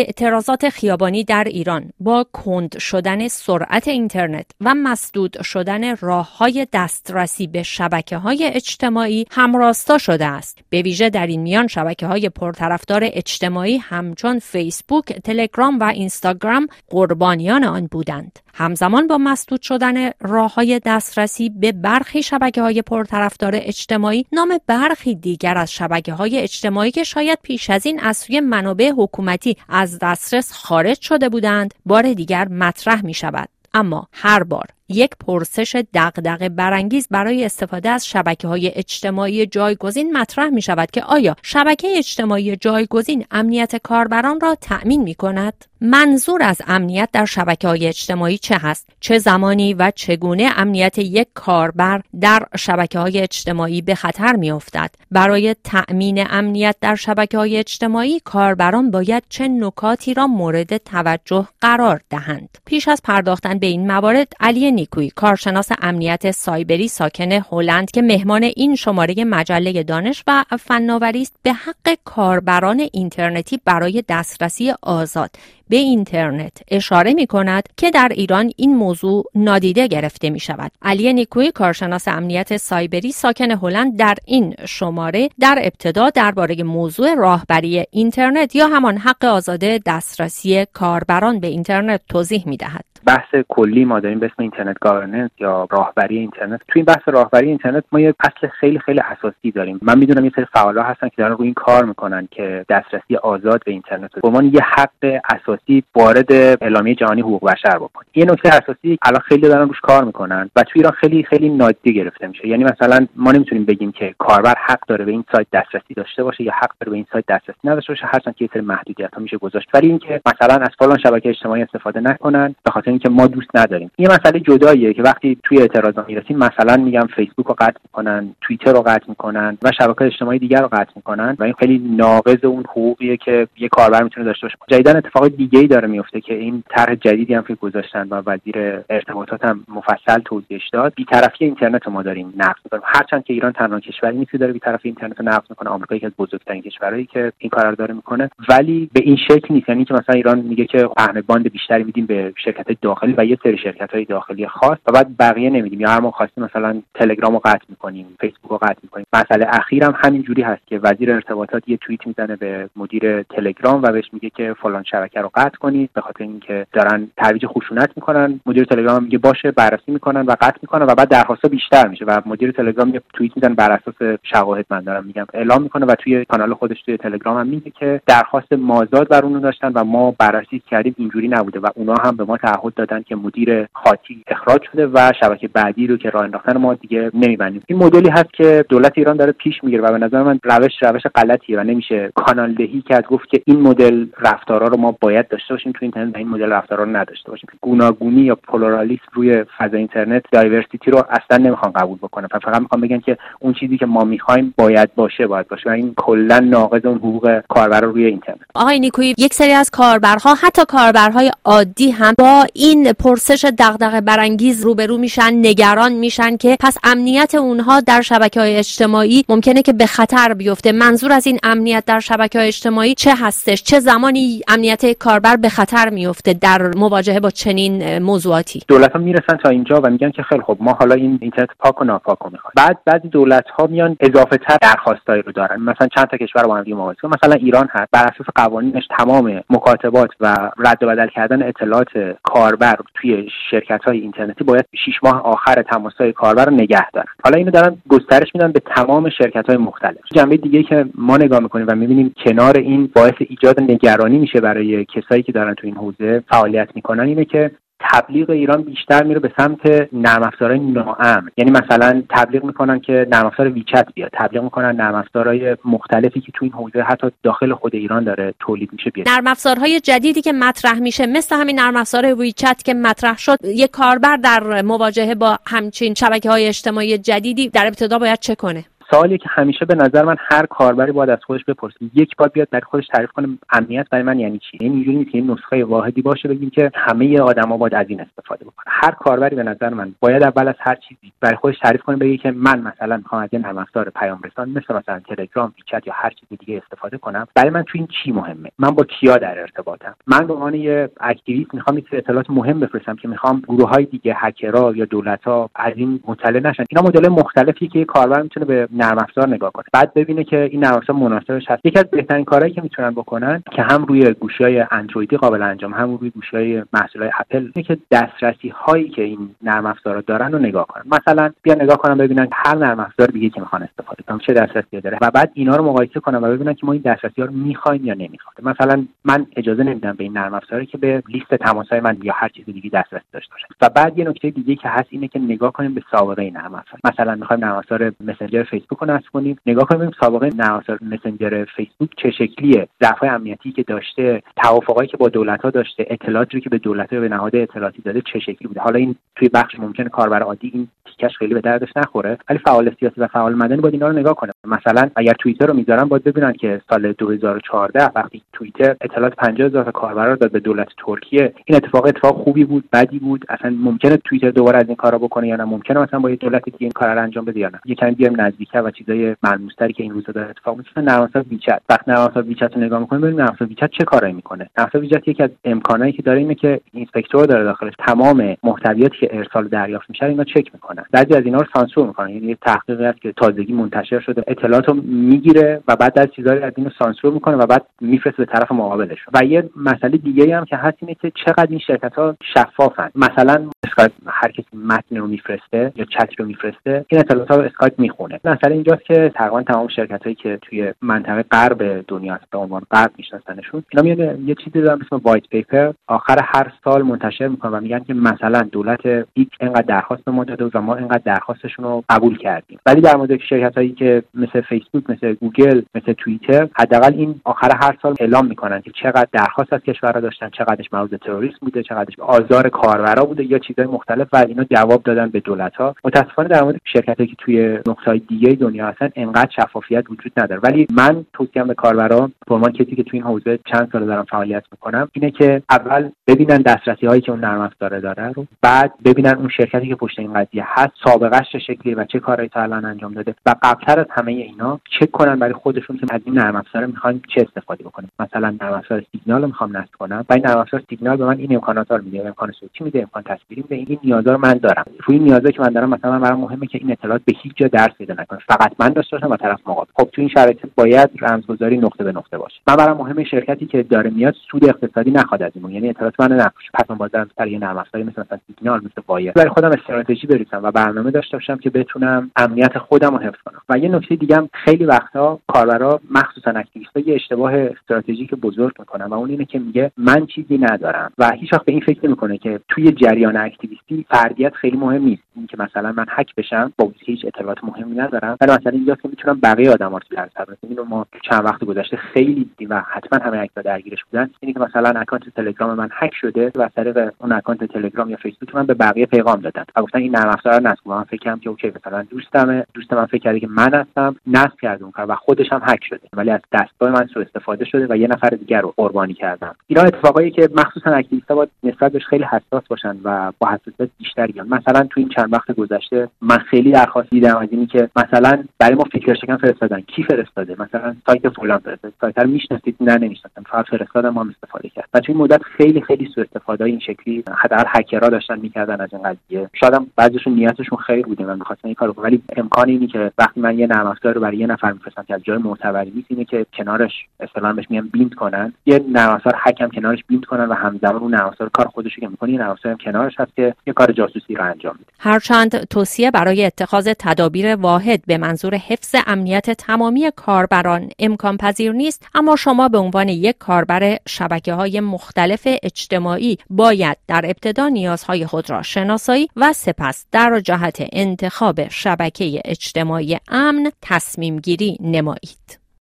اعتراضات خیابانی در ایران با کند شدن سرعت اینترنت و مسدود شدن راه های دسترسی به شبکه های اجتماعی همراستا شده است. به ویژه در این میان شبکه های پرطرفدار اجتماعی همچون فیسبوک، تلگرام و اینستاگرام قربانیان آن بودند. همزمان با مسدود شدن راه های دسترسی به برخی شبکه های پرطرفدار اجتماعی نام برخی دیگر از شبکه های اجتماعی که شاید پیش از این از سوی منابع حکومتی دسترس خارج شده بودند بار دیگر مطرح می شود. اما هر بار یک پرسش دغدغه برانگیز برای استفاده از شبکه های اجتماعی جایگزین مطرح می شود که آیا شبکه اجتماعی جایگزین امنیت کاربران را تأمین می کند؟ منظور از امنیت در شبکه های اجتماعی چه هست؟ چه زمانی و چگونه امنیت یک کاربر در شبکه های اجتماعی به خطر می افتد؟ برای تأمین امنیت در شبکه های اجتماعی کاربران باید چه نکاتی را مورد توجه قرار دهند؟ پیش از پرداختن به این موارد علی نیکوی. کارشناس امنیت سایبری ساکن هلند که مهمان این شماره مجله دانش و فناوری است به حق کاربران اینترنتی برای دسترسی آزاد. به اینترنت اشاره می کند که در ایران این موضوع نادیده گرفته می شود. علی نیکوی کارشناس امنیت سایبری ساکن هلند در این شماره در ابتدا درباره موضوع راهبری اینترنت یا همان حق آزاده دسترسی کاربران به اینترنت توضیح می دهد. بحث کلی ما داریم به اسم Internet Governance یا راهبری اینترنت توی این بحث راهبری اینترنت ما یه اصل خیلی خیلی اساسی داریم من می‌دونم یه سری فعالا هستن که دارن روی این کار می‌کنن که دسترسی آزاد به اینترنت به عنوان یه حق اساسی وارد اعلامیه جهانی حقوق بشر بکنیم یه نکته اساسی الان خیلی دارن روش کار می‌کنن و توی ایران خیلی خیلی نادیده گرفته میشه. یعنی مثلا ما نمی‌تونیم بگیم که کاربر حق داره به این سایت دسترسی داشته باشه یا حق داره به این سایت دسترسی نداشته باشه. هرچند که یه سری محدودیت ها میشه گذاشت. ولی اینکه مثلا از فلان شبکه اجتماعی استفاده نکنن به خاطر اینکه ما دوست نداریم. یه مسئله جداییه که وقتی توی اعتراضا می‌رسیم مثلا میگم فیسبوک رو قطع می‌کنن توییتر رو قطع می‌کنن و شبکه اجتماعی دیگر رو قطع می‌کنن و این خیلی ناقض اون حقوقیه که یه کاربر می‌تونه داشته باشه. جدیدا اتفاق دیگه ای داره میفته که این طرح جدیدی هم که گذاشتن و وزیر ارتباطات هم مفصل توضیحش داد بیطرفی اینترنت رو ما داریم نقض می‌کنیم. هرچند که ایران تنها کشوری نیست که داره بیطرفی اینترنت رو نقض می‌کنه آمریکا یکی از بزرگترین کشورهایی که این کار رو داره می‌کنه ولی به این شکل نیست. یعنی که مثلا ایران میگه که پهنای باند بیشتری میدیم به شرکت داخلی و یه سری شرکت های داخلی خاص و بعد بقیه نمیدیم. یا هر ما خواستیم مثلا تلگرام رو قطع می‌کنیم فیسبوک رو قطع می‌کنیم. مسئله اخیرم همین جوری هست که وزیر ارتباطات یه توییت می‌زنه به مدیر تلگرام و بهش میگه که فلان شبکه رو قطع کنید به خاطر اینکه دارن ترویج خشونت می‌کنن. مدیر تلگرام میگه باشه بررسی می‌کنن و قطع می‌کنن و بعد درخواست بیشتر میشه و مدیر تلگرام یه توییت می‌زنه بر اساس شواهد. من دارم میگم اعلام می‌کنه و توی کانال خودش توی تلگرام هم میگه که درخواست مازاد بر اونو داشتن و ما بررسی کردیم اینجوری نبوده و اونا هم به ما تعهد دادن که مدیر خاطی اخراج شده و شبکه بعدی رو که راه انداختن ما دیگه نمیبندیم. این مدلی هست که دولت ایران داره پیش می‌گیره و به نظر من روش روش غلطیه و نمیشه کانال دهی کرد گفت که این مدل رفتارا رو ما باید داشته باشیم تو اینترنت این مدل رفتارا رو نداشته باشیم. گوناگونی یا پولارالیسم روی فضای اینترنت دایورسیتی رو اصلا نمی‌خوان قبول بکنه. فقط می‌خوان بگن که اون چیزی که ما می‌خوایم باید باشه باید باشه. و این کلا ناقض اون حقوق کاربر روی اینترنت. آقای نیکویی یک سری از کاربرها حتی کاربرهای عادی هم با این پرسش دغدغه برانگیز روبرو میشن نگران میشن که پس امنیت اونها در شبکه های اجتماعی ممکنه که به خطر بیفته. منظور از این امنیت در شبکه های اجتماعی چه هستش؟ چه زمانی امنیت کاربر به خطر میفته در مواجهه با چنین موضوعاتی؟ دولت ها می‌رسن تا اینجا و میگن که خیلی خب ما حالا این اینترنت پاک و ناپاک رو می‌خوایم. بعد بعضی دولت ها میان اضافه تر درخواستایی رو دارن. مثلا چند تا کشور با هم مثلا ایران هست. بر اساس قوانینش تمام مکاتبات و رد و بدل کردن اطلاعات کاربر توی شرکت های اینترنتی باید 6 ماه آخر تماس های کاربر رو نگه دارن. حالا اینو دارن گسترش میدن به تمام شرکت های مختلف. جنبه دیگه که ما نگاه می‌کنیم و می‌بینیم کنار این باعث ایجاد نگرانی میشه برای کسایی که دارن تو این حوزه فعالیت می‌کنن اینه که تبلیغ ایران بیشتر میره به سمت نرم افزارهای ناامن. یعنی مثلا تبلیغ می‌کنن که نرم افزار ویچت بیاد. تبلیغ می‌کنن نرم افزارهای مختلفی که تو این حوزه حتی داخل خود ایران داره تولید میشه بیاد. نرم افزارهای جدیدی که مطرح میشه مثل همین نرم افزار ویچت که مطرح شد یک کاربر در مواجهه با همچین شبکه های اجتماعی جدیدی در ابتدا باید چه کنه؟ سوالی که همیشه به نظر من هر کاربری باید از خودش بپرسه. یک بار بیاد برای خودش تعریف کنه امنیت برای من یعنی چی؟ این اینجوری نیست که این نسخه واحدی باشه بگیم که همه آدما باید از این استفاده بکنن. هر کاربری به نظر من باید اول از هر چیزی برای خودش تعریف کنه بگه که من مثلا می‌خوام از نرم افزار پیام رسان مثل مثلا تلگرام ویچت یا هر چیز دیگه استفاده کنم. برای من تو این چی مهمه؟ من با کیا در ارتباطم؟ من به عنوان یه اکتیویست می‌خوام یه اطلاعات مهم بفرستم که می‌خوام گروه های دیگه هکرها یا دولت ها از این مطلع نشن. اینا مدل مختلفی که یه کاربر می‌تونه به نرم افزار نگاه کنه. بعد ببینه که این نرم افزار مناسبش هست. یکی از بهترین کارهایی که می‌تونن بکنن که هم روی گوشی های اندرویدی قابل انجام هم روی گوشی های محصول های اپل که دسترسی هایی که این نرم افزارا دارن رو نگاه کنن. مثلا بیا نگاه کنن ببینن هر نرم افزار دیگه که می‌خوان استفاده کنن چه دسترسی داره. و بعد اینا رو مقایسه کنن و ببینن که ما این دسترسی ها رو می‌خوایم یا نمی‌خوایم. مثلا من اجازه نمیدم به این نرم افزاری که به لیست تماس های من یا هر چیز دیگه دسترسی داشته باشه و بعد یه نکته دیگه که هست اینه که نگاه کنیم به سابقه این نرم افزار مثلا می‌خوایم نرم افزار مسنجر فیسبوک رو نصب کنیم. نگاه کنیم سابقه نرم افزار مسنجر فیسبوک چه شکلیه. ضعف‌های امنیتی که داشته توافقایی که با دولت ها داشته اطلاعاتی که به دولت به نهاد اطلاعاتی داده چه شکلی بوده؟ حالا این توی بخش ممکنه کاربر عادی این تیکه‌ش خیلی به دردش نخوره ولی فعال سیاسی و فعال مدنی باید اینا رو نگاه کنه. مثلا اگر توییتر رو می‌ذارن باید ببینن که سال 2014 وقتی توییتر اطلاعات 50 هزار کاربر رو داد به دولت ترکیه این اتفاق اتفاق خوبی بود بدی بود. اصلا ممکنه توییتر دوباره از این کارا بکنه یا نه؟ ممکنه مثلا با یه دولت دیگه این کارا رو انجام بده یا نه؟ یه کمی بیام نزدیکتر و چیزای ملموس‌تری که این روزا داره اتفاق میفته نرم افزار ویچت وقتی نرم افزار ویچت رو نگاه می‌کنیم ببینیم نرم افزار ویچت چه کارایی می‌کنه. نرم افزار ویچت یکی از امکاناتی که داره اینه که inspector داره داخلش تمام محتویاتی که ارسال دریافت میشه اینا چک می‌کنن بعضی از اینا رو سانسور می‌کنن یعنی یه تحقیقی هست که تازگی منتشر شده. اطلاعات رو می‌گیره و بعد از چیزایی از اینو سانسور می‌کنه و بعد میفرسته به طرف مقابلش و یه مسئله دیگه هم که هست اینه که چقدر این شرکت ها شفافن. مثلا اسکایپ هر کسی متن رو میفرسته یا چت رو میفرسته این اطلاعات رو اسکایپ می‌خونه. مثلا اینجاست که تقریبا تمام شرکت هایی که توی منطقه غرب دنیا هست به عنوان غرب میشناسنشون اینا میان یه چیزی دارن اسم white paper آخر هر سال منتشر می‌کنن و میگن که مثلا دولت ایکس اینقدر درخواست ما داده و ما اینقدر درخواستشون رو قبول کردیم. ولی در مورد شرکت هایی که مثل فیسبوک مثل گوگل مثل توییتر حداقل این آخر هر سال اعلام می‌کنن که چقدر درخواست از کشورها داشتن چقدرش مربوط به تروریسم بوده چقدرش آزار کاربرا بوده یا چیزهای مختلف و اینا جواب دادن به دولت ها متاسفانه در مورد شرکت که توی نقطه دیگه دنیا هستن انقدر شفافیت وجود نداره. ولی من توصیهم به کاربرا به عنوان کسی که توی این حوزه چند سال دارم فعالیت می‌کنم اینه که اول ببینن دسترسی هایی که اون نرم افزار داره رو بعد ببینن اون شرکتی که پشت این قضیه هست سابقهش چه شکلی و چه کارهایی تا الان انجام داده و قبلتر از همه اینا چک کنن برای خودشون که از این نرم افزار می‌خوان چه استفاده بکنیم. مثلا نرم افزار سیگنال رو می‌خوام نصب کنم و این نرم افزار سیگنال به من این امکانات رو میده امکان صوتی میده امکان تصویری میده این نیازا رو من دارم. روی این نیازا که من دارم مثلا برام مهمه که این اطلاعات به هیچ جا درز پیدا نکنه. فقط من داشته باشم و طرف مقابل. خب تو این شرایط باید رمزگذاری نقطه به نقطه باشه. من برام مهمه شرکتی که داره میاد سود اقتصادی نخواد از این یعنی اطلاعات من نفروشه پس من باید سر یه نرم افزاری مثل مثلا سیگنال مثل Wire. برای خودم استراتژی بریزم و برنامه داشته باشم که بتونم امنیت خودم رو حفظ کنم. و یه نکته دیگه هم خیلی وقتا کاربرا مخصوصا اکتیویست‌ها یه اشتباه استراتژیک بزرگ می‌کنن و اون اینه که میگه من چیزی ندارم. و هیچ وقت به این فکر نمی‌کنه که توی جریان اکتیویستی فردیت خیلی مهم نیست. اینکه مثلا من هک بشم با هیچ اطلاعات مهمی ندارم ولی مثلا اینجاست که می‌تونم بقیه آدما رو سر اینو ما چند وقت گذشته خیلی دیدیم و حتما همه اکتیویستا درگیرش بودن. اینه که مثلا اکانت تلگرام من هک شده و طریق اون اکانت تلگرام یا فیسبوک من به بقیه پیغام دادن. و گفتن این نرم افزار نصب من فکر کردم که OK مثلا دوستمه. دوست من فکر کرده که من هستم. نصب کرده اون و خودش هم هک شده. ولی از دستگاه من سوء استفاده شده و یه نفر دیگر رو قربانی کردن اینا اتفاقایی که مخصوصا اکتیویست‌ها باید نسبت بهش خیلی حساس باشن و با حساسیت بیشتری بیان. مثلا تو این چند وقت گذشته من خیلی درخواست دیدم از اینی که مثلا برای ما فکر شکن فرستادن. کی فرستاده؟ مثلا سایت فلان فرستاده سایت رو می‌شناسید نه نمی‌شناسم فقط فرستادم ما استفاده کرد و تو این مدت خیلی خیلی سوء استفاده این شکلی حداقل هکرها داشتن می‌کردن از این قضیه. شاید هم بعضیشون نیتشون خیر بوده. من می‌خواستم این کارو ولی امکان اینی که وقتی من یه نرم افزار رو برای یه نفر میفرستم که از جای معتبری نیست اینه که کنارش اصطلاحا بهش میگن بیند کنن. یه نرم افزار هک کنارش بیند کنن و همزمان اون نرم افزار کار خودش که می‌کنه یه نرم افزار هم کنارش هست که یه کار جاسوسی رو انجام میده. هرچند توصیه برای اتخاذ تدابیر واحد به منظور حفظ امنیت تمامی کاربران امکان پذیر نیست اما شما به عنوان یک کاربر شبکه های مختلف اجتماعی باید در ابتدا نیازهای خود را شناسایی و سپس در جهت انتخاب شبکه اجتماعی امن تصمیم گیری نمایید.